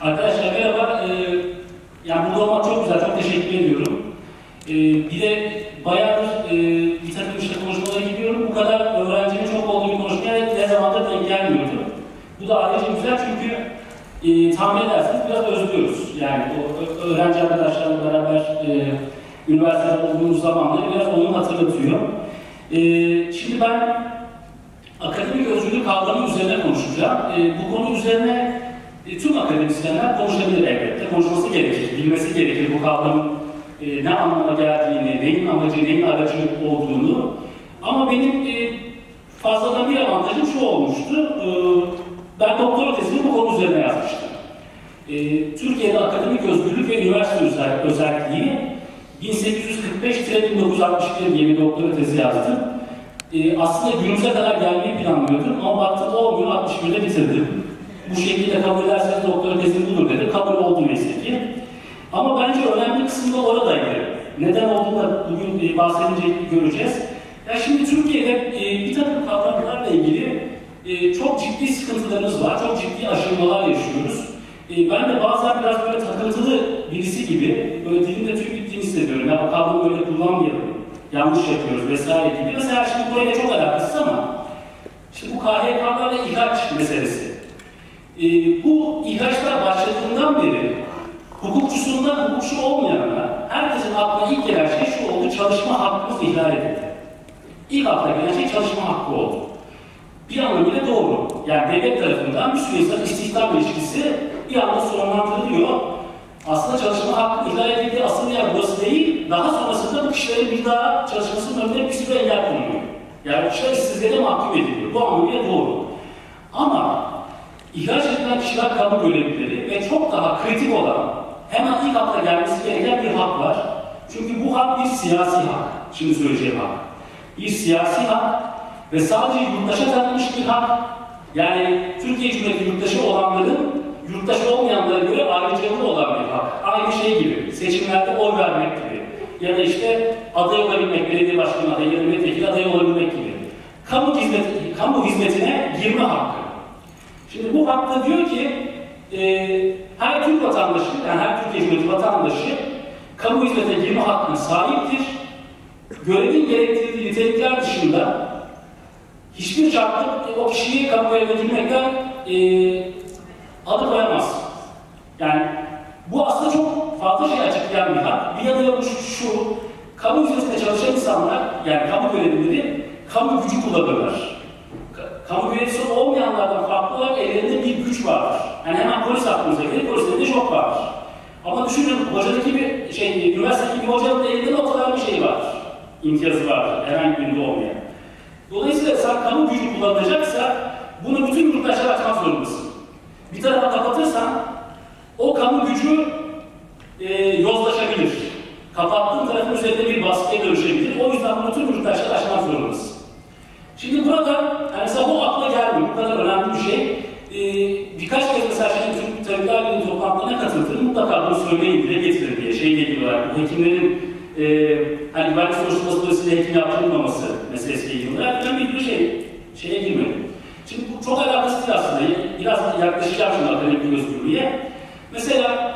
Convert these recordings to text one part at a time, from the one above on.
Arkadaşlar merhaba. Ee, yani burada olmak çok güzel. Çok teşekkür ediyorum. Ee, bir de bayağıdır e, bir takım işte konuşmalara gidiyorum. Bu kadar öğrencinin çok olduğu bir konuşmaya ne zamandır denk gelmiyordu. Bu da ayrıca güzel çünkü e, tahmin edersiniz biraz özlüyoruz. Yani o öğrenci arkadaşlarla beraber e, üniversitede olduğumuz zamanları biraz onu hatırlatıyor. E, şimdi ben akademik özgürlük kavramı üzerine konuşacağım. E, bu konu üzerine e, tüm akademisyenler konuşabilir elbette. Konuşması gerekir, bilmesi gerekir bu kavramın e, ne anlama geldiğini, neyin amacı, neyin aracı olduğunu. Ama benim e, fazladan bir avantajım şu olmuştu. E, ben doktora tezimi bu konu üzerine yazmıştım. E, Türkiye'de akademik özgürlük ve üniversite özel, özelliği 1845-1961 diye bir doktora tezi yazdım. E, aslında günümüze kadar gelmeyi planlıyordum ama baktım olmuyor, 61'de bitirdim. Bu şekilde kabul ederseniz doktora tezim budur dedi. Kabul oldu neyse ki. Ama bence önemli kısım da oradaydı. Neden olduğunu da bugün e, bahsedince göreceğiz. Ya şimdi Türkiye'de e, bir takım kavramlarla ilgili e, çok ciddi sıkıntılarımız var, çok ciddi aşırmalar yaşıyoruz. Ben de bazen biraz böyle takıntılı birisi gibi, böyle dilimde tüy bittiğini hissediyorum. Ya bu kavramı böyle kullanmayalım, yanlış yapıyoruz vesaire gibi. Mesela şimdi burayla çok alakasız ama, şimdi bu KHK'larla ihraç meselesi. E, bu ihraçlar başladığından beri hukukçusundan hukukçu olmayanlar, herkesin aklına ilk gelen şey şu oldu, çalışma hakkımız ihlal edildi. İlk akla gelen şey çalışma hakkı oldu. Bir anlamıyla doğru. Yani devlet tarafından bir insan istihdam ilişkisi bir anda sonlandırılıyor. Aslında çalışma hakkı ihlal edildiği asıl yer burası değil, daha sonrasında bu kişilerin bir daha çalışmasının önüne bir sürü engel konuluyor. Yani bu kişiler işsizliğe mahkum ediliyor. Bu anlamıyla doğru. Ama ihraç edilen kişiler kamu görevlileri ve çok daha kritik olan, hemen ilk akla gelmesi gereken bir hak var. Çünkü bu hak bir siyasi hak. Şimdi söyleyeceğim hak. Bir siyasi hak ve sadece yurttaşa tanınmış bir hak. Yani Türkiye Cumhuriyeti yurttaşı olanların yurttaş olmayanlara göre ayrıcalığı olan bir hak. Aynı şey gibi. Seçimlerde oy vermek gibi. Ya da işte aday olabilmek, belediye başkanı adayı ya da milletvekili adayı olabilmek gibi. Kamu, hizmet, kamu hizmetine girme hakkı. Şimdi bu hakta diyor ki e, her Türk vatandaşı, yani her Türkiye Cumhuriyeti vatandaşı kamu hizmetine girme hakkına sahiptir. Görevin gerektirdiği nitelikler dışında hiçbir şartla o kişiyi kamuya götürmekten e, alıkoyamaz. Yani bu aslında çok fazla şey açıklayan bir hak. Bir bu şu, şu kamu hizmetinde çalışan insanlar, yani kamu görevlileri kamu gücü kullanırlar. Ka- Kamu görevlisi olmayanlardan farklı olarak ellerinde bir güç vardır. Yani hemen polis aklımıza gelir, polislerinde çok vardır. Ama düşünün, hocadaki bir şey, üniversitedeki bir hocanın elinde o kadar bir şey vardır. İmtiyazı vardır, herhangi birinde olmayan. Dolayısıyla sen kamu gücü kullanacaksa bunu bütün yurttaşlara açmak zorundasın. Bir tarafa kapatırsan o kamu gücü e, yozlaşabilir. Kapattığın tarafın üzerinde bir baskıya dönüşebilir. O yüzden bunu tüm yurttaşlara açmak zorundasın. Şimdi burada yani mesela bu akla gelmiyor. Bu kadar önemli bir şey. Ee, birkaç kez mesela şimdi Türk Tabipler Birliği toplantılarına katıldım. Mutlaka bunu söyleyin, dile getirin diye şeyle ilgili olarak. Bu hekimlerin e, hani güvenlik soruşturması dolayısıyla hekim yaptırılmaması meselesiyle ilgili olarak ben bir şey şeye girmedim. Şimdi bu çok alakasız aslında. Biraz yaklaşacağım şimdi akademik özgürlüğe. Mesela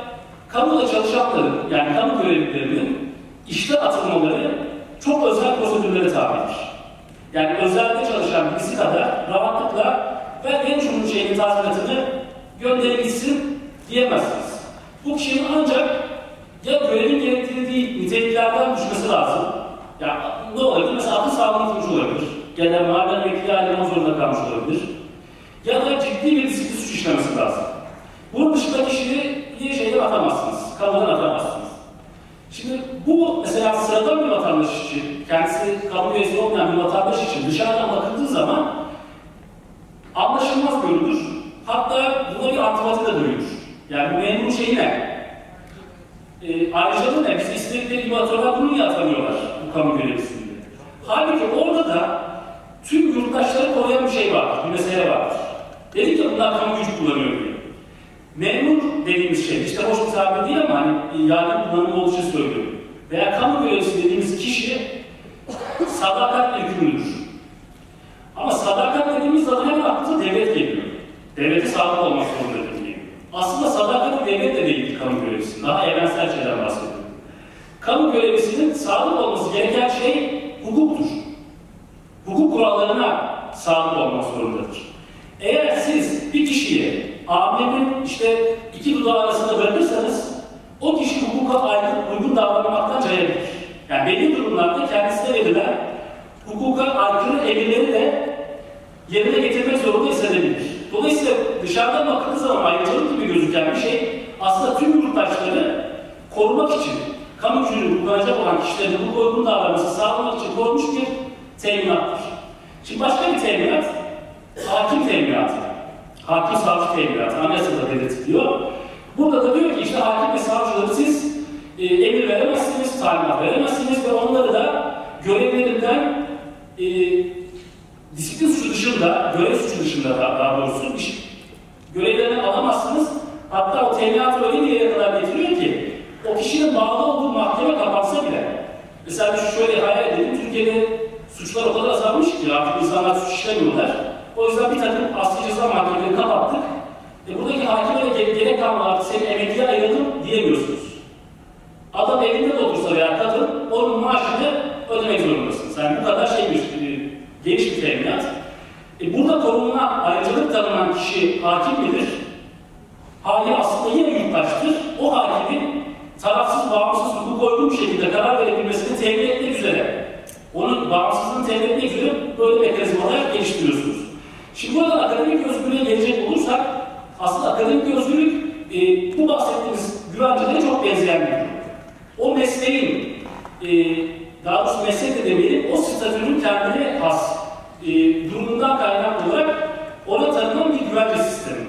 kamuda çalışanların, yani kamu görevlilerinin işte atılmaları çok özel prosedürlere tabidir. Yani özelde çalışan birisi kadar rahatlıkla ben en şunun şeyini tazminatını gönderin gitsin diyemezsiniz. Bu kişinin ancak ya görevin gerektirdiği niteliklerden düşmesi lazım. Ya ne olabilir? Mesela akıl sağlığını kurmuş olabilir. Da maden emekli ayrılma zorunda kalmış olabilir. Ya da ciddi bir disiplin suç işlemesi lazım. Bunun dışında kişiyi diye şeyden atamazsınız. Kamudan atamazsınız. Şimdi bu mesela sıradan bir vatandaş için, kendisi kamu üyesi olmayan bir vatandaş için dışarıdan bakıldığı zaman anlaşılmaz görülür. Hatta buna bir antipati de duyulur. Yani bu memurun şeyi ne? E, ayrıca ne? Biz istedikleri gibi atıyorlar, bunu niye atamıyorlar bu kamu görevlisinde? Halbuki orada da tüm yurttaşları koruyan bir şey vardır, bir mesele vardır. Dedik ya bunlar kamu gücü kullanıyor diye. Memur dediğimiz şey, işte hoş bir tabir değil ama hani yargı kullanımı olduğu için söylüyorum. Veya kamu görevlisi dediğimiz kişi sadakatle yükümlüdür. Ama sadakat dediğimiz zaman hemen aklımıza devlet geliyor. Devlete sadık olmak zorundadır diye. aslında sadakat devlet de değil kamu görevlisi. Daha evrensel şeyden bahsediyorum. Kamu görevlisinin sadık olması gereken şey hukuktur. Hukuk kurallarına sadık olmak zorundadır. Eğer siz bir kişiyi amirin işte iki dudağı arasında bırakırsanız o kişi hukuka aykırı uygun davranmaktan cayabilir. Yani belli durumlarda kendisine verilen hukuka aykırı emirleri de yerine getirmek zorunda hissedebilir. Dolayısıyla dışarıdan bakıldığı zaman ayrıcalık gibi gözüken bir şey aslında tüm yurttaşları korumak için kamu gücünü kullanacak olan kişilerin bu uygun davranması sağlamak için korunmuş bir teminattır. Şimdi başka bir teminat, hakim teminatı. Hakim savcı teminatı, anayasada belirtiliyor. Burada da diyor ki işte hakim ve savcıları siz e, emir veremezsiniz, talimat veremezsiniz ve onları da görevlerinden e, disiplin suçu dışında, görev suçu dışında daha, daha doğrusu iş, görevlerini alamazsınız. Hatta o teminatı öyle bir yere kadar getiriyor ki o kişinin bağlı olduğu mahkeme kapansa bile mesela şöyle hayal edelim, Türkiye'de suçlar o kadar azalmış ki artık insanlar suç işlemiyorlar. O yüzden bir takım asli ceza kapattık. E buradaki hakime de gerek kalmadı artık seni emekliye ayıralım diyemiyorsunuz. Adam evinde de otursa veya kadın onun maaşını ödemek zorundasınız. Yani bu kadar şeymiş, geniş bir teminat. E burada korunma, ayrıcalık tanınan kişi hakim midir? Hali aslında yine yurttaştır. O hakimin tarafsız, bağımsız, hukuk uygun bir şekilde karar verebilmesini temin etmek üzere, onun bağımsızlığını temin etmek üzere böyle mekanizmalar geliştiriyorsunuz. Şimdi buradan akademik özgürlüğe gelecek olursak, aslında akademik özgürlük e, bu bahsettiğimiz güvencede çok benzeyen bir durum. O mesleğin, e, daha doğrusu meslek de demeyelim, o statünün kendine has e, durumundan kaynaklı olarak ona tanınan bir güvence sistemi.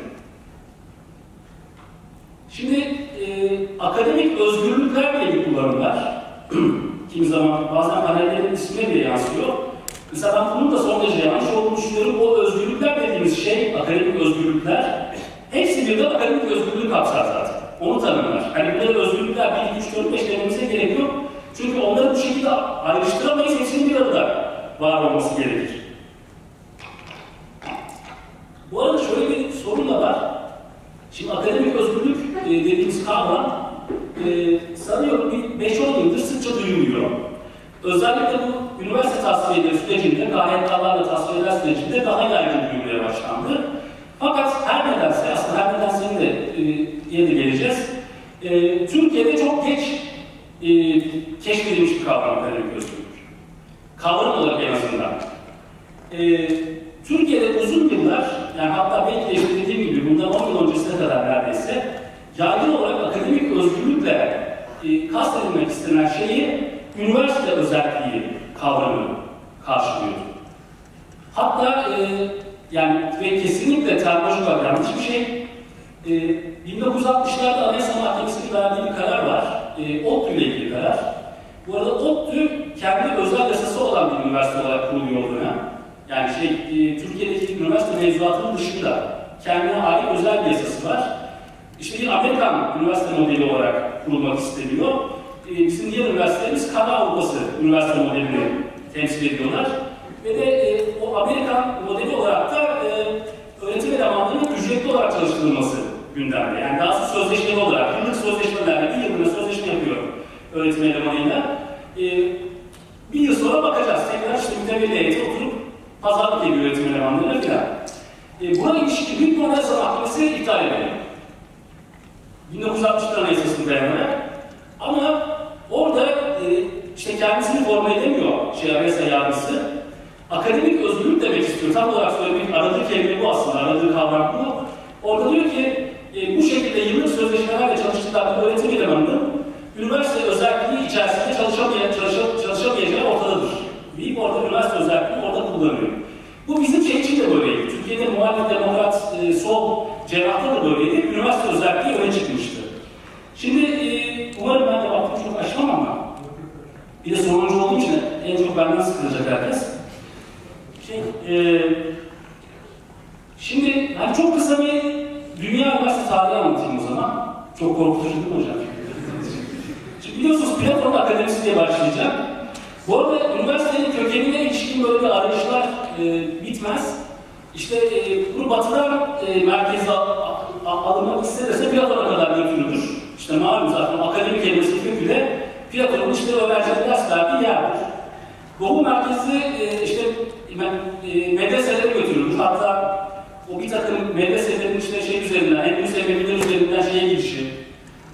Şimdi e, akademik özgürlüklerle ilgili kullanımlar, kimi zaman bazen panellerin ismine bile yansıyor. Mesela ben bunun da son derece yanlış olduğunu düşünüyorum. O özgürlükler dediğimiz şey, akademik özgürlükler, hepsi birden akademik özgürlüğü kapsar zaten. Onu tanımlar. Hani bunları özgürlükler 1, 2, 3, 4, 5 dememize gerek yok. Çünkü onları bu şekilde ayrıştıramayız, hepsinin bir arada var olması gerekir. Bu arada şöyle bir sorun da var. Şimdi akademik özgürlük e, dediğimiz kavram e, sanıyorum bir 5-10 yıldır sıkça duyuluyor. Özellikle bu üniversite tasfiyeleri sürecinde, KHK'larla tasfiyeler sürecinde daha yaygın duyulmaya başlandı. Fakat her nedense, aslında her nedense de e, diye de geleceğiz. E, Türkiye'de çok geç e, keşfedilmiş bir kavram akademik özgürlük. Kavram olarak en azından. E, Türkiye'de uzun yıllar, yani hatta belki de dediğim gibi bundan 10 yıl öncesine kadar neredeyse, yaygın olarak akademik özgürlükle e, kastedilmek istenen şeyi üniversite özelliği kavramı karşılıyordu. Hatta e, yani ve kesinlikle terminolojik olarak yanlış bir şey. E, 1960'larda Anayasa Mahkemesi'nin verdiği bir karar var. E, ODTÜ ile ilgili karar. Bu arada ODTÜ kendi özel yasası olan bir üniversite olarak kuruluyor o dönem. Yani şey, e, Türkiye'deki üniversite mevzuatının dışında kendine ait özel bir yasası var. İşte bir Amerikan üniversite modeli olarak kurulmak isteniyor. E, bizim diğer üniversitelerimiz Kanada Avrupası üniversite modelini temsil ediyorlar. Ve de e, o Amerikan modeli olarak da e, öğretim elemanlarının ücretli olarak çalıştırılması gündemde. Yani daha sonra sözleşmeli olarak, yıllık sözleşmelerle bir yılına sözleşme yapıyor öğretim elemanıyla. E, bir yıl sonra bakacağız. Tekrar işte mütevelli heyeti oturup pazarlık ediyor öğretim elemanlarıyla filan. E, buna ilişkin büyük anayasa mahkemesi iptal ediliyor. 1960 Anayasası'nı dayanarak. Ama orada e, işte kendisini forme edemiyor anayasa yargısı. Akademik özgürlük demek istiyor. Tam olarak söylemek aradığı kelime bu aslında, aradığı kavram bu. Orada diyor ki e, bu şekilde yıllık sözleşmelerle çalıştıkları öğretim elemanının üniversite özelliği içerisinde çalışamay çalışa çalışamayacağı ortadadır. Deyip orada üniversite özelliğini orada kullanıyor. Bu bizim şey için de böyleydi. Türkiye'de muhalif demokrat e, sol cerrahta da böyleydi. Üniversite özelliği öne çıkmıştı. Şimdi e, umarım ben de vaktimi çok aşmam ama bir de sonuncu olduğum için en çok benden sıkılacak herkes. Şey, e, şimdi hani çok kısa bir dünya üniversite tarihi anlatayım o zaman. Çok korkutucu değil mi hocam? Şimdi biliyorsunuz Platon Akademisi diye başlayacak. Bu arada üniversitenin kökenine ilişkin böyle bir arayışlar e, bitmez. İşte e, bunu batıdan e, merkeze alınmak isterse Platon'a kadar götürülür. İşte malum zaten akademik kelimesi kökü de Platon'un işte öğrencileri ders verdiği yerdir. Doğu merkezi e, işte e, medreselere götürülür. Hatta o bir takım medreselerin işte şey Emeviler üzerinden şeye girişi,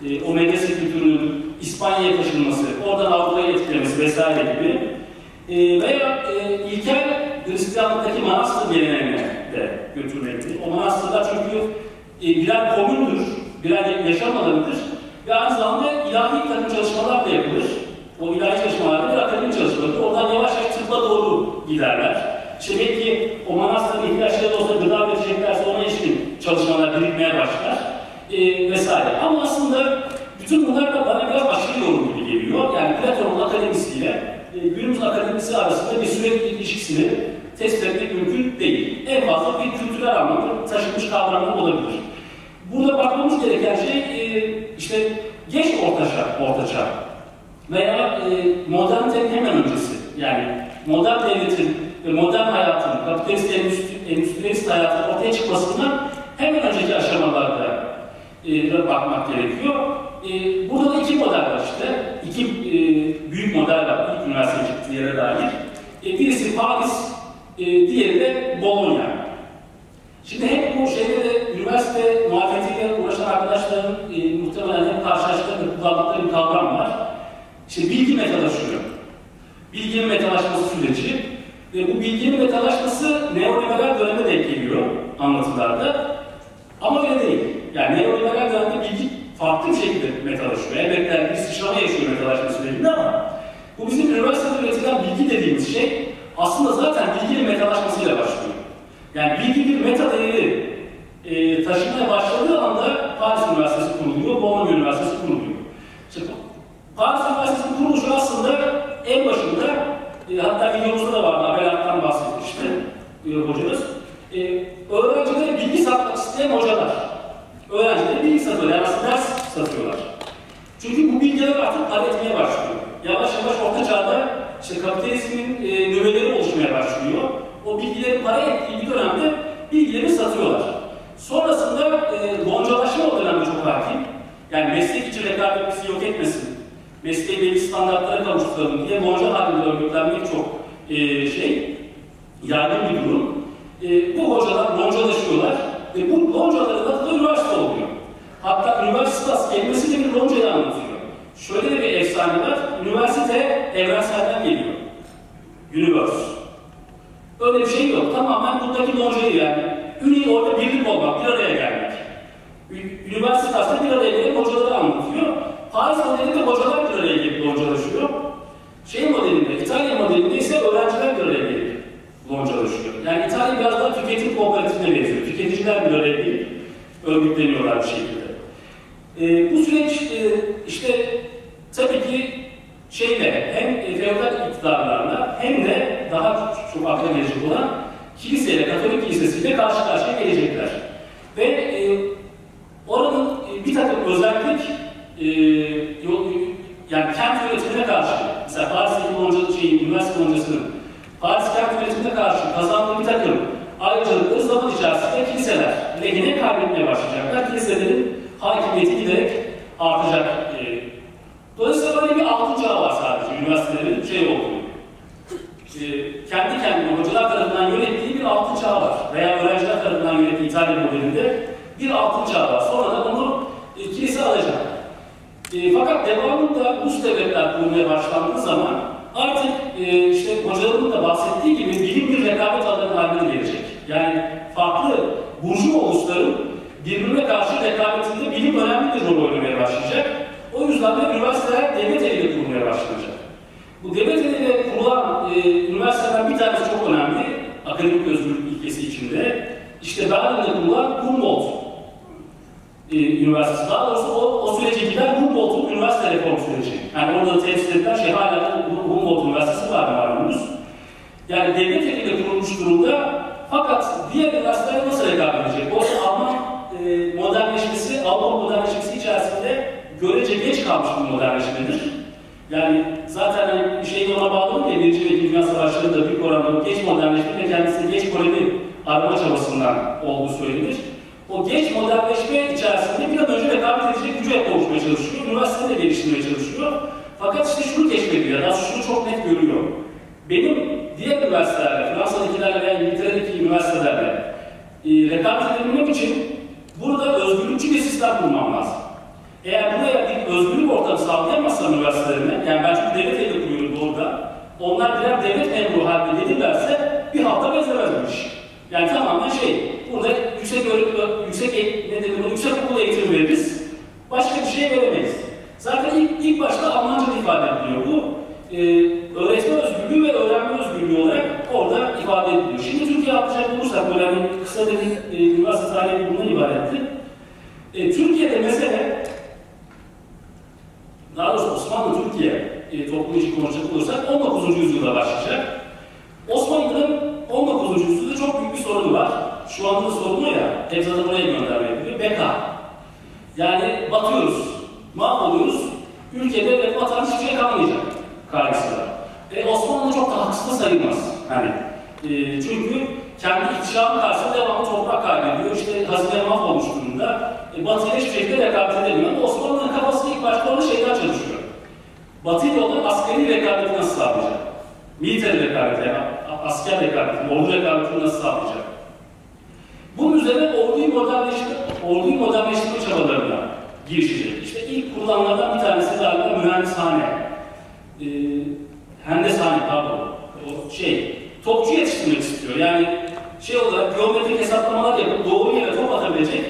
e, o medrese kültürünün İspanya'ya taşınması, oradan Avrupa'ya etkilemesi vesaire gibi e, veya e, ilkel Hristiyanlıktaki manastır geleneğine de götürmektir. O manastırlar çünkü e, birer komündür, birer yaşam alanıdır ve aynı zamanda ilahi takım çalışmalar da yapılır. O ilahi çalışmalarda bir akademik çalışmadır. Oradan yavaş yavaş tıbba doğru giderler. İşte belki o manastırın ihtiyaçları olsa gıda vereceklerse ona ilişkin çalışmalar birikmeye başlar e, vesaire. Ama aslında bütün bunlar da bana biraz aşırı yorum gibi geliyor. Yani Platon'un akademisiyle e, günümüz akademisi arasında bir sürekli ilişkisini tespit etmek mümkün değil. En fazla bir kültürel anlamda taşınmış kavramlar olabilir. Burada bakmamız gereken şey e, işte geç ortaçağ, ortaçağ veya e, modernitenin hemen öncesi. Yani modern devletin ve modern hayatın, kapitalist endüstri, endüstriyelist hayatın ortaya çıkmasından hemen önceki aşamalarda e, bakmak gerekiyor. E, burada da iki model var işte. İki e, büyük model var ilk üniversite çıktığı yere dair. E, birisi Paris, e, diğeri de Bologna. Şimdi hep bu şeyde de üniversite muhalefetiyle uğraşan arkadaşların e, muhtemelen hep karşılaştıkları, kullandıkları bir kavram var. İşte bilgi metalaşıyor. Bilginin metalaşması süreci. Ve bu bilginin metalaşması neoliberal döneme denk geliyor anlatılarda. Ama öyle değil. Yani neoliberal dönemde bilgi farklı bir şekilde metalaşıyor. Elbette bir sıçrama yaşıyor metalaşma sürecinde ama bu bizim üniversitede üretilen bilgi dediğimiz şey aslında zaten bilginin metalaşmasıyla başlıyor. Yani bilgi bir meta değeri e, taşımaya başladığı anda Paris Üniversitesi kuruluyor, Bologna Üniversitesi kuruluyor. İşte, Paris Üniversitesi kuruluşu aslında en başında, e, hatta videomuzda da vardı, Abelard'dan bahsetmişti e, hocamız. E, öğrencilere bilgi satmak isteyen hocalar. Bilgi satıyorlar. Çünkü bu bilgiler artık para etmeye başlıyor. Yavaş yavaş orta çağda işte kapitalizmin e, nüveleri oluşmaya başlıyor. O bilgileri para ettiği bir dönemde bilgileri satıyorlar. Sonrasında e, goncalaşma o dönemde çok hakim. Yani meslek içi rekabetimizi yok etmesin. Mesleği belli standartlara kavuşturalım diye gonca halinde örgütlenmek çok e, şey, yaygın bir durum. E, bu hocalar goncalaşıyorlar ve bu goncaların adı da üniversite oluyor. Hatta üniversitas kelimesi de bir goncayı anlatıyor. Şöyle de bir efsane var, üniversite evrenselden geliyor. Universe. Öyle bir şey yok. Tamamen buradaki loncayı yani. Ünlü orada birlik olmak, bir araya gelmek. Üniversite bir araya gelip hocaları anlatıyor. Paris modelinde hocalar bir araya gelip loncalaşıyor. Şey modelinde, İtalya modelinde ise öğrenciler bir araya gelip loncalaşıyor. Yani İtalya biraz daha tüketim kooperatifine benziyor. Tüketiciler bir araya gelip örgütleniyorlar bir şekilde. Ee, bu süreç e, işte tabii ki şeyle hem feodal iktidarlarla hem de daha çok akla gelecek olan kiliseyle, Katolik kilisesiyle karşı karşıya gelecekler. Ve e, oranın e, bir takım özellik e, yol, yani kent yönetimine karşı, mesela Paris'teki lonca, şey, üniversite loncasının Paris kent yönetimine karşı kazandığı bir takım ayrıcalıkları zaman içerisinde kiliseler lehine kaybetmeye başlayacaklar. Kiliselerin hakimiyeti giderek artacak. E, Dolayısıyla böyle bir altın çağı var sadece üniversitelerin şey olduğu. E, kendi kendine hocalar tarafından yönettiği bir altın çağı var. Veya öğrenciler tarafından yönettiği İtalya modelinde bir altın çağı var. Sonra da onu e, kilise alacak. E, fakat devamında ulus devletler kurmaya başlandığı zaman artık e, işte hocaların da bahsettiği gibi bilim bir rekabet alanı haline gelecek. Yani farklı burjuva ulusların birbirine karşı rekabetinde bilim önemli bir rol oynamaya başlayacak. O yüzden de üniversiteler devlet eliyle kurulmaya başlanacak. Bu devlet eliyle kurulan e, üniversitelerden bir tanesi çok önemli, akademik özgürlük ilkesi içinde. İşte Berlin'de kurulan Humboldt e, Üniversitesi. Daha doğrusu o, o sürece giden Humboldt'un üniversite reform süreci. Yani orada temsil edilen şey hala da Humboldt Üniversitesi var malumunuz. Yani devlet eliyle kurulmuş durumda fakat diğer üniversiteler nasıl rekabet edecek? O Alman e, modernleşmesi, Avrupa modernleşmesi içerisinde görece geç kalmış bir modernleşmedir. Yani zaten hani şeyi ona bağlı ki Birinci ve Dünya Savaşları'nda büyük oranda geç modernleşme ve kendisini geç koloni arama çabasından olduğu söylenir. O geç modernleşme içerisinde bir an önce rekabet edecek güce kavuşmaya çalışıyor. Üniversitede de geliştirmeye çalışıyor. Fakat işte şunu keşfediyor, ya da şunu çok net görüyor. Benim diğer üniversitelerle, Fransa'dakilerle veya İngiltere'deki üniversitelerle e, rekabet edebilmem için burada özgürlükçü bir sistem kurmam lazım. Eğer buraya bir özgürlük ortamı sağlayamazsam üniversitelerine, yani ben çünkü devlet evi kuruyorum orada, onlar birer devlet emru haline gelirlerse bir hafta benzemez. Yani tamamen şey, burada yüksek öğretim, yüksek ne denir, yüksek okul eğitimi veririz, başka bir şey veremeyiz. Zaten ilk, ilk başta Almanca ifade ediliyor bu. Ee, öğretme özgürlüğü ve öğrenme özgürlüğü olarak orada ifade ediliyor. Şimdi Türkiye atacak olursak, böyle hani kısa bir e, üniversite tarihi bundan ibaretti. E, Türkiye'de mesele daha doğrusu Osmanlı Türkiye e, toplumu için konuşacak olursak 19. yüzyılda başlayacak. Osmanlı'nın 19. yüzyılda çok büyük bir sorunu var. Şu anda da sorunu ya, zaten oraya gönderme yapıyor. Beka. Yani batıyoruz, mahvoluyoruz. Ülkede ve vatan hiçbir şey kalmayacak kaygısı var. E, Osmanlı çok da haksız sayılmaz. Yani, e, çünkü kendi ihtişamı karşısında devamlı toprak kaybediyor. İşte hazine mahvolmuş durumda. E, Batı ile hiçbir şekilde rekabet edemiyor. Osmanlı'nın kafası ilk başta orada şeyden çalışıyor. Batı ile olan askeri rekabeti nasıl sağlayacak? Militer rekabeti, yani asker rekabeti, ordu rekabetini nasıl sağlayacak? Bunun üzerine orduyu modernleştirme, orduyu modernleştirme çabalarına girişecek. İşte ilk kurulanlardan bir tanesi galiba mühendishane. Ee, hendeshane pardon. O şey, topçu yetiştirmek istiyor. Yani şey olarak geometrik hesaplamalar yapıp doğru yere top atabilecek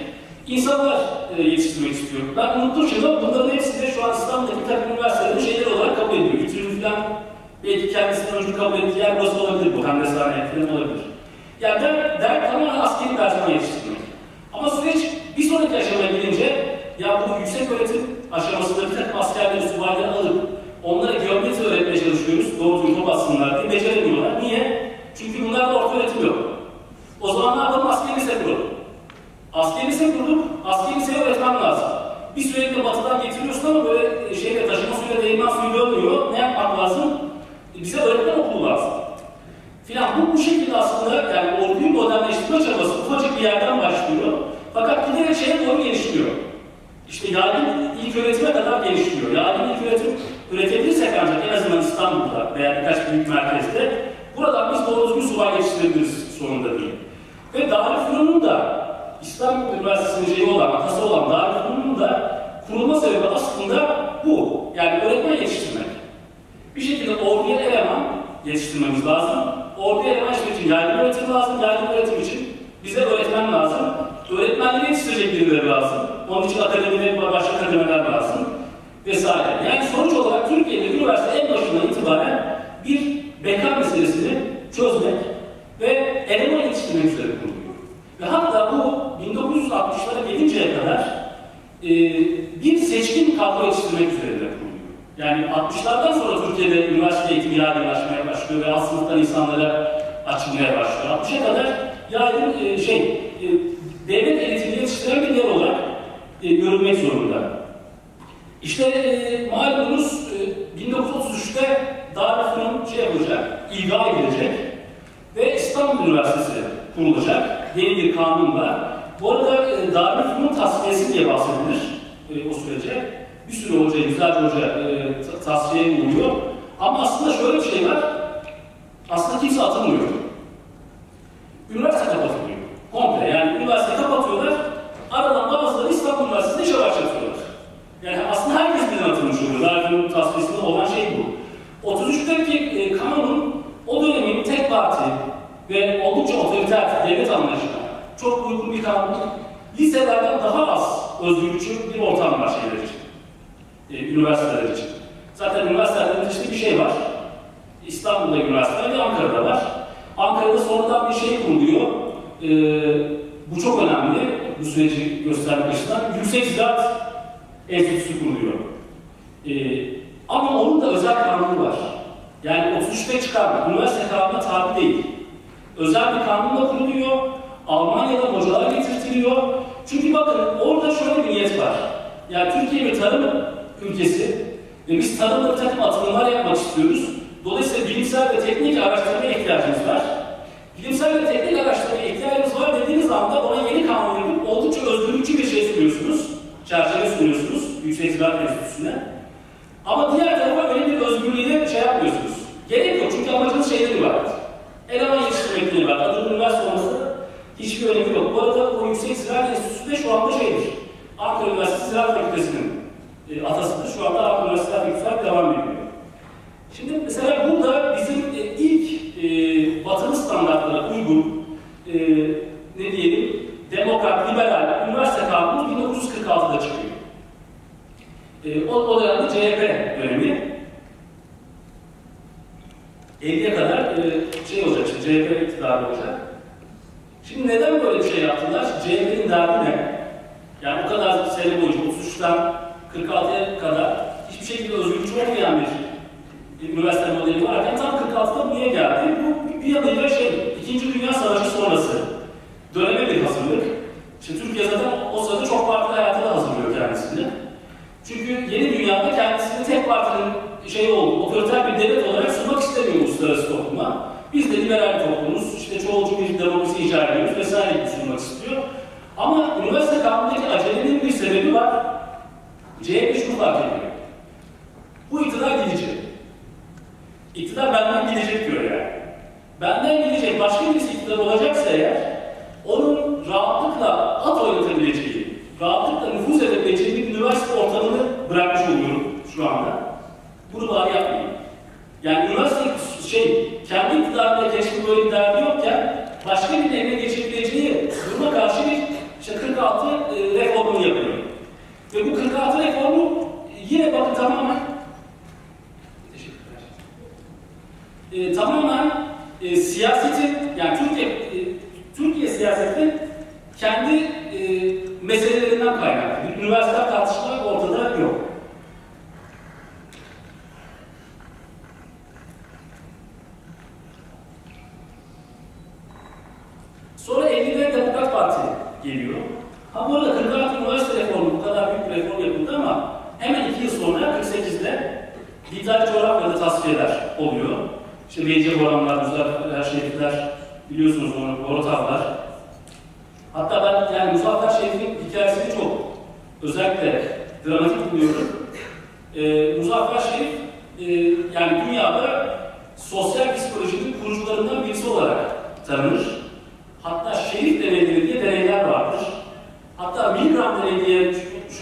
insanlar e, yetiştirmek istiyor. Ben ama bunların hepsi de şu an İstanbul'daki bir takım üniversitelerinin şeyleri olarak kabul ediliyor. Ütürün falan belki kendisinden önce kabul ettiği yer burası olabilir bu. Hendeshane falan olabilir. Yani der, der tamamen askeri personel yetiştirmek. Ama süreç bir sonraki aşamaya gelince ya bu yüksek öğretim aşamasında bir takım askerleri, subayları alıp onlara geometri öğretmeye çalışıyoruz. Doğru düzgün top atsınlar diye beceremiyorlar. Niye? Çünkü bunlarda orta öğretim yok. O zaman ne yapalım? Askeri lise kuralım. Askeri lise kurduk, askeri liseye öğretmen lazım. Bir sürekli batıdan getiriyorsun ama böyle şeyle taşıma suyla değirmen suyu olmuyor. Ne yapmak lazım? Bize öğretmen okulu lazım. Filan bu, bu şekilde aslında yani orduyu modernleştirme çabası ufacık bir yerden başlıyor. Fakat giderek şeye doğru gelişiyor. İşte yaygın ilk öğretime kadar gelişiyor. Yaygın ilk öğretim üretebilirsek ancak en azından İstanbul'da veya birkaç büyük merkezde buradan biz doğru düzgün subay yetiştirebiliriz sonunda değil. Ve Darülfünun'un da İstanbul Üniversitesi'nin şeyi olan, atası olan Darülfünun'un da kurulma sebebi aslında bu. Yani öğretmen yetiştirmek. Bir şekilde orduya eleman yetiştirmemiz lazım. Orduya eleman için yaygın öğretim lazım. Yaygın öğretim için bize öğretmen lazım. Öğretmenleri yetiştirecek birileri lazım. Onun için akademiler, başka kademeler lazım. Vesaire. Yani sonuç olarak Türkiye'de üniversite en başından itibaren bir beka meselesini çözmek ve eleman yetiştirmek üzere kuruluyor. Ve hatta bu 1960'lara gelinceye kadar e, bir seçkin kadro yetiştirmek üzere kuruluyor. Yani 60'lardan sonra Türkiye'de üniversite eğitimi yaygınlaşmaya başlıyor ve alt sınıftan insanlara açılmaya başlıyor. 60'a kadar yaygın e, şey, e, devlet eğitimi yetiştiren bir yer olarak e, görülmek zorunda. İşte e, malumunuz e, 1933'te Darülfünun şey yapılacak, ilga edilecek ve İstanbul Üniversitesi kurulacak yeni bir kanunla. Bu arada e, Darülfünun tasfiyesi diye bahsedilir e, o sürece. Bir sürü hoca, yüzlerce hoca e, tasfiye oluyor. Ama aslında şöyle bir şey var, aslında kimse atılmıyor. Üniversite kapatılıyor. Komple yani üniversite kapatıyorlar, aradan bazıları İstanbul Üniversitesi'nde işe başlatıyorlar. Yani aslında herkes birden atılmış oluyor. Darülfünun tasfiyesinde olan şey bu. 33'teki e, kanun o dönemin tek parti ve oldukça otoriter devlet anlayışına çok uygun bir kanun. Liselerden daha az özgürlükçü bir ortam var şeyler için. E, üniversiteler için. Zaten üniversitelerde işte bir şey var. İstanbul'da üniversiteler ve Ankara'da var. Ankara'da sonradan bir şey kuruluyor. E, bu çok önemli. Bu süreci göstermek açısından. Yüksek Ziraat Enstitüsü kuruluyor. E, ama onun da özel kanunu var. Yani 33'te çıkan üniversite kanuna tabi değil. Özel bir kanunla kuruluyor. Almanya'da hocalar getirtiliyor. Çünkü bakın orada şöyle bir niyet var. Yani Türkiye bir tarım ülkesi. E biz tarımda bir takım atılımlar yapmak istiyoruz. Dolayısıyla bilimsel ve teknik araştırmaya ihtiyacımız var. Bilimsel ve teknik araştırmaya ihtiyacımız var dediğiniz anda bana yeni kanun yapıp oldukça özgürlükçü bir şey sunuyorsunuz. Çerçeve sunuyorsunuz Yüksek Ziraat Enstitüsü'ne. Ama diğer tarafa öyle bir özgürlüğüne şey yapmıyorsunuz. Gerek yok çünkü amacınız şeyden ibaret. Eleman yetiştirmek var. Adının üniversite olması hiçbir önemi yok. Bu arada o Yüksek Ziraat Enstitüsü de şu anda şeydir. Ankara Üniversitesi Ziraat Fakültesi'nin e, atasıdır. Şu anda Ankara Üniversitesi Fakültesi devam ediyor. Şimdi mesela burada bizim e, ilk e, batılı standartlara uygun e, ne diyelim demokrat, liberal üniversite kanunu 1946'da çıkıyor. E, o, o dönemde CHP dönemi 50'ye kadar e, şey olacak, işte, CHP iktidarı olacak. Şimdi neden böyle bir şey yaptılar? CHP'nin derdi ne? Yani o kadar sene boyunca 33'ten 46'ya kadar hiçbir şekilde özgürlükçü olmayan bir üniversite modeli varken tam 46'da buraya geldi. Bu bir yanıyla şey, İkinci Dünya Savaşı sonrası döneme bir hazırlık. İşte Türkiye zaten o sırada çok farklı hayata da hazırlıyor kendisini. Çünkü yeni dünyada kendisini tek partinin şey oldu, otoriter bir devlet olarak sunmak istemiyor uluslararası topluma. Biz de liberal toplumuz, işte çoğulcu bir demokrasi icra ediyoruz vesaire gibi sunmak istiyor. Ama üniversite kanunundaki acelenin bir sebebi var. CHP şunu fark ediyor. Bu iktidar gidecek. İktidar benden gidecek diyor yani. Benden gidecek başka birisi iktidar olacaksa eğer, onun rahatlıkla at oynatabileceği, rahatlıkla nüfuz edebileceği bir üniversite ortamını bırakmış oluyorum şu anda. Bunu bari yapmayın. Yani üniversite şey, kendi iktidarında keşke böyle bir derdi yokken başka bir eline geçebileceği duruma karşı bir işte 46 e, yapıyor. Ve bu 46 reformu yine bakın tamamen e, tamamen e, siyasetin yani Türkiye e, Türkiye siyasetinin kendi e, meselelerinden kaynaklı. Üniversite tartışmaları ortada yok. Sonra 50'de Demokrat Parti geliyor. Ha bu arada 46 üniversite reformu bu kadar büyük bir reform yapıldı ama hemen iki yıl sonra 48'de dijital coğrafyada tasfiyeler oluyor. Recep Orhanlar, Muzaffer Şerifler, biliyorsunuz onu, Borotavlar. Hatta ben yani Muzaffer Şerif'in hikayesini çok özellikle dramatik buluyorum. Ee, Muzaffer Şerif e, yani dünyada sosyal psikolojinin kurucularından birisi olarak tanınır. Hatta şerif deneyleri diye deneyler vardır. Hatta Milgram deneyi diye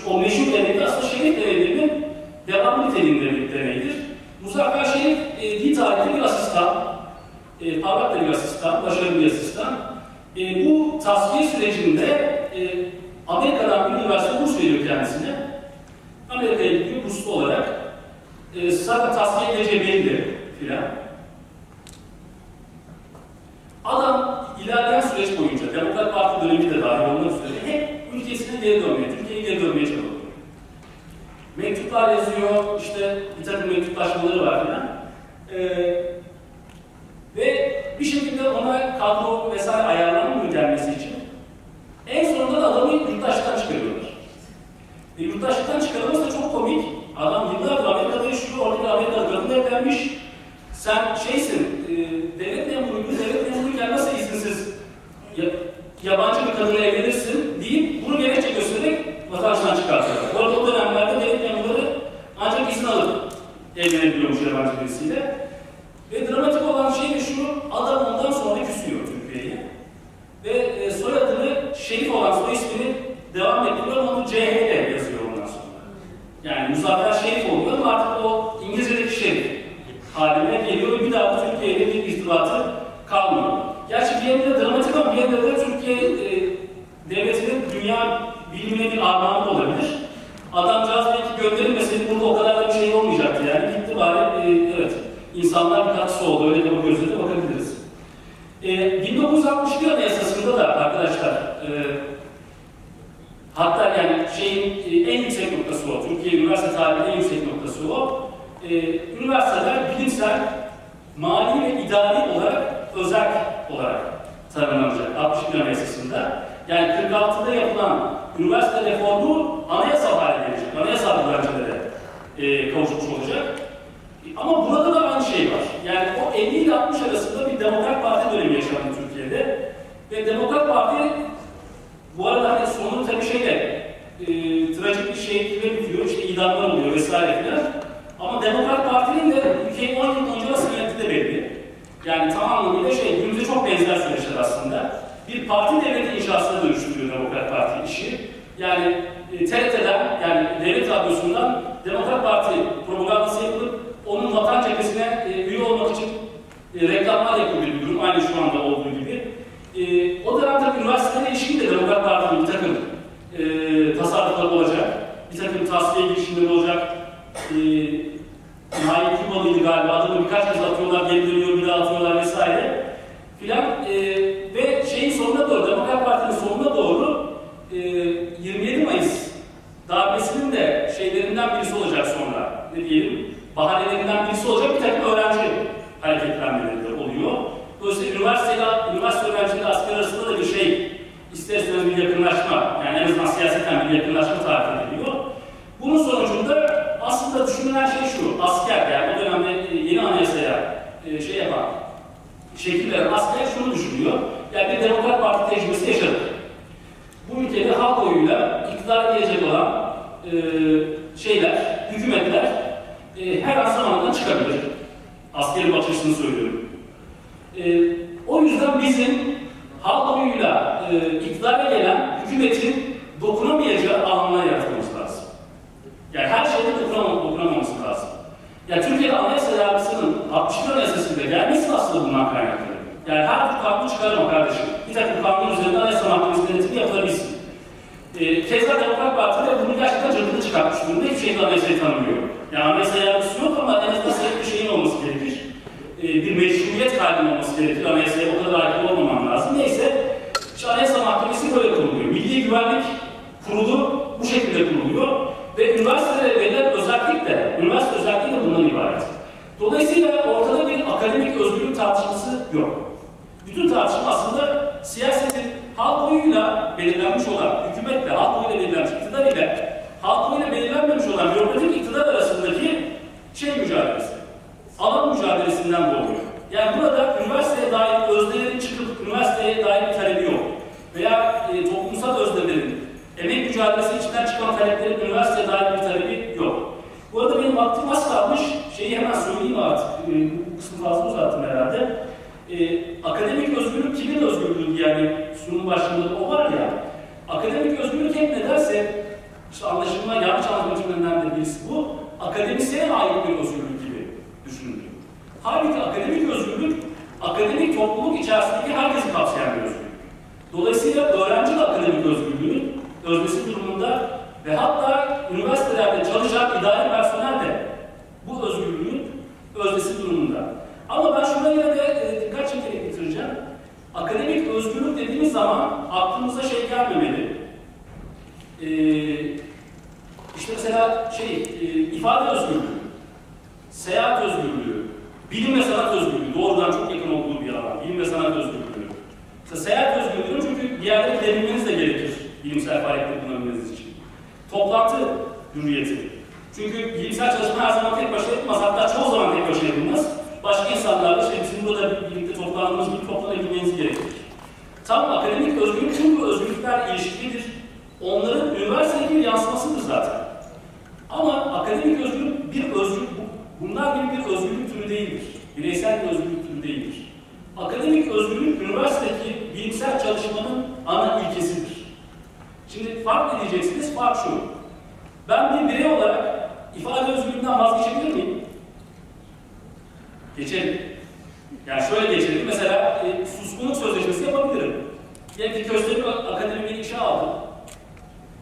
o meşhur deney de aslında şerif deneylerinin devamlı niteliğinde bir deneydir. Muzaffer Şerif e, dil tarihte bir asistan, e, parlak bir asistan, başarılı bir asistan. E, bu tasfiye sürecinde e, Amerika'dan bir üniversite burs veriyor kendisine. Amerika'ya gidiyor burslu olarak. E, zaten tasfiye edileceği belli filan. Adam ilerleyen süreç boyunca, Demokrat Parti dönemi de dahil olmak üzere hep ülkesine geri dönmeye, Türkiye'ye geri dönmeye çalışıyor. Mektuplar yazıyor, işte bir takım mektuplaşmaları var filan. Ee, ve bir şekilde ona kadro vesaire ayarlanmıyor gelmesi için. En sonunda da adamı yurttaşlıktan çıkarıyorlar. E, yurttaşlıktan çıkarılması da çok komik. Adam yıllardır Amerika'da yaşıyor, oradaki Amerika'da kadınla evlenmiş. Sen şeysin, e, devlet memuruyum, devlet memuruyken nasıl izinsiz ya, yabancı bir kadınla evlenirsin deyip bunu gerekçe göstererek vatandaştan çıkartıyorlar. Bu arada o dönemlerde devlet memurları ancak izin alıp evlenebiliyormuş yabancı birisiyle. Ve dramatik olan şey de şu, adam ondan sonra küsüyor Türkiye'ye. Ve e, soyadını Şerif olan soy ismini devam ettiriyor ama onu CHL yazıyor ondan sonra. Yani Muzaffer Şerif oluyor ama artık o İngilizce'deki Şerif haline geliyor ve bir daha da Türkiye ile bir irtibatı kalmıyor. Gerçi bir yanında dramatik ama bir yanında da Türkiye e, devletinin dünya bilimine bir armağanı da olabilir. Adamcağız belki gönderilmeseydi burada o kadar da bir şey olmayacaktı yani. Gitti bari, e, evet, insanlar bir katkısı oldu, öyle de bu gözle de bakabiliriz. E, 1961 Anayasası'nda da arkadaşlar, e, hatta yani şeyin e, en yüksek noktası o, Türkiye üniversite tarihinin en yüksek noktası o. E, üniversiteler bilimsel, mali ve idari olarak özel olarak tanımlanacak 61 Anayasası'nda. Yani 46'da yapılan üniversite reformu anayasal hale gelecek, anayasal güvencelere e, kavuşmuş olacak. Ama burada da aynı şey var. Yani o 50 ile 60 arasında bir Demokrat Parti dönemi yaşandı Türkiye'de. Ve Demokrat Parti bu arada hani sonunu tabii şeyle e, trajik bir şekilde bitiyor, işte idamlar oluyor vesaire filan. Ama Demokrat Parti'nin de ülkeyi 10 yıl önce nasıl yönettiği de belli. Yani tam anlamıyla şey, günümüzde çok benzer süreçler aslında. Bir parti devleti inşasına dönüştürüyor Demokrat Parti işi. Yani e, TRT'den, yani devlet radyosundan Demokrat Parti propagandası yapılıp onun vatan cephesine e, üye olmak için e, reklamlar yapılıyor bir durum. Aynı şu anda olduğu gibi. E, o dönemde üniversitelere ilişkin de Demokrat Parti'nin bir takım e, tasarrufları olacak. Bir takım tasfiye girişimleri olacak. E, Nail Kubalıydı galiba. Adamı birkaç kez atıyorlar, geri dönüyor, bir daha atıyorlar vesaire. Filan. E, ve şeyin sonuna doğru, Demokrat Parti'nin sonuna doğru e, 27 Mayıs darbesinin de şeylerinden birisi olacak sonra. Ne diyelim? Bahanelerinden birisi olacak bir takım öğrenci hareketlenmeleri de oluyor. Dolayısıyla üniversiteyle, üniversite öğrencileri asker arasında da bir şey, ister istemez bir yakınlaşma, yani en azından siyaseten bir yakınlaşma tarif ediliyor. Bunun sonucunda aslında düşünülen şey şu, asker yani o dönemde e, yeni anayasaya e, şey yapan, şekil veren asker şunu düşünüyor, yani bir Demokrat Parti tecrübesi yaşadık. Bu ülkede halk oyuyla iktidara gelecek olan e, şeyler, hükümetler e, her an zamanından çıkabilir. Askerin bakış açısını söylüyorum. E, o yüzden bizim halk oyuyla e, iktidara gelen hükümetin dokunamayacağı alanlar yaratmamız lazım. Yani her şeyde dokunamam, dokunamaması lazım. Yani Türkiye'de anayasa yargısının 61 anayasasıyla gelmesi aslında bundan kaynaklı. Yani her bir kanun çıkarma kardeşim. Bir takım kanun üzerinde anayasa mahkemesi denetimi yapılabilsin. E, keza Demokrat Parti de bunu gerçekten cılkını çıkartmış durumda. Hiçbir şeyde anayasayı tanımıyor. Yani anayasa yargısı yok ama en azından sayık bir şeyin olması gerekir. E, bir meşruiyet kaydının olması gerekir. Anayasaya o kadar aykırı olmaman lazım. Neyse, işte anayasa mahkemesi böyle kuruluyor. Milli Güvenlik Kurulu bu şekilde kuruluyor. Ve üniversitede verilen özellik de, üniversite özelliği de bundan ibaret. Dolayısıyla ortada bir akademik özgürlük tartışması yok. Bütün tartışma aslında siyasetin halk oyuyla belirlenmiş olan, hükümetle, halk oyuyla belirlenmiş iktidar ile halk oyuyla belirlenmemiş olan bürokratik iktidar arasındaki şey mücadelesi. Alan mücadelesinden doğuyor. Yani burada üniversiteye dair öznelerin çıkıp üniversiteye dair bir talebi yok. Veya e, toplumsal öznelerin, emek mücadelesi içinden çıkan taleplerin üniversiteye dair bir talebi yok. Bu arada benim vaktim az kalmış. Şeyi hemen söyleyeyim artık. E, bu kısmı fazla uzattım herhalde. E, akademik özgürlük kimin özgürlüğü yani sunum başlığında o var ya. Akademik özgürlük hep ne derse işte anlaşılma yanlış anlatma biçimlerinden de birisi bu. Akademisyene ait bir özgürlük gibi düşünülür. Halbuki akademik özgürlük akademik topluluk içerisindeki herkesi kapsayan bir özgürlük. Dolayısıyla öğrenci de akademik özgürlüğün öznesi durumunda ve hatta üniversitelerde çalışan idari personel de bu özgürlüğün öznesi durumunda. Ama ben şuna yine de e, dikkat çekerek bitireceğim. Akademik özgürlük dediğimiz zaman aklımıza şey gelmemeli. Ee, işte mesela şey, e, ifade özgürlüğü, seyahat özgürlüğü, bilim ve sanat özgürlüğü, doğrudan çok yakın olduğu bir alan, bilim ve sanat özgürlüğü. Mesela seyahat özgürlüğü çünkü bir yere gidebilmeniz de gerekir bilimsel faaliyette bulunabilmeniz için. Toplantı hürriyeti. Çünkü bilimsel çalışma her zaman tek başına yapılmaz, hatta çoğu zaman tek başına yapılmaz başka insanlarla işte bizim burada birlikte toplandığımız bir toplanabilmeniz gerekir. Tam akademik özgürlük çünkü özgürlükler ilişkilidir. Onların üniversitedeki bir yansımasıdır zaten. Ama akademik özgürlük bir özgürlük, bunlar gibi bir özgürlük türü değildir. Bireysel bir özgürlük türü değildir. Akademik özgürlük üniversitedeki bilimsel çalışmanın ana ilkesidir. Şimdi fark ne diyeceksiniz? Fark şu. Ben bir birey olarak ifade özgürlüğünden vazgeçebilir miyim? Geçelim. Yani şöyle geçelim. Mesela e, suskunluk sözleşmesi yapabilirim. Diyelim ki Köstebek Akademi beni işe aldı.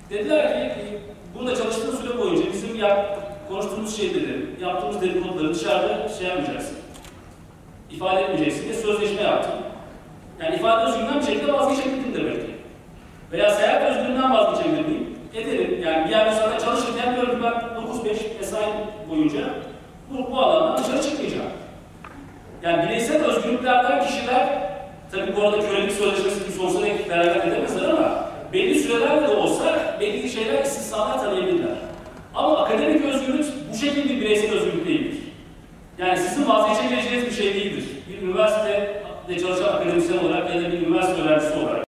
Dediler ki e, burada çalıştığın süre boyunca bizim yap, konuştuğumuz şeyleri, yaptığımız dedikoduları dışarıda şey yapmayacaksın. İfade etmeyeceksin diye sözleşme yaptım. Yani ifade özgürlüğünden bir şekilde vazgeçebilirim demek ki. Veya seyahat özgürlüğünden vazgeçebilir miyim? Ederim. Yani bir yerde sonra çalışırken diyorum ben 9-5 mesai boyunca bu, bu alandan dışarı çıkmayacağım. Yani bireysel özgürlüklerden kişiler, tabii bu arada kölelik sözleşmesi gibi sonsuza dek feragat edemezler ama belli sürelerle de olsa belli şeyler istisnalar tanıyabilirler. Ama akademik özgürlük bu şekilde bir bireysel özgürlük değildir. Yani sizin vazgeçebileceğiniz bir şey değildir. Bir üniversitede çalışan akademisyen olarak ya da bir üniversite öğrencisi olarak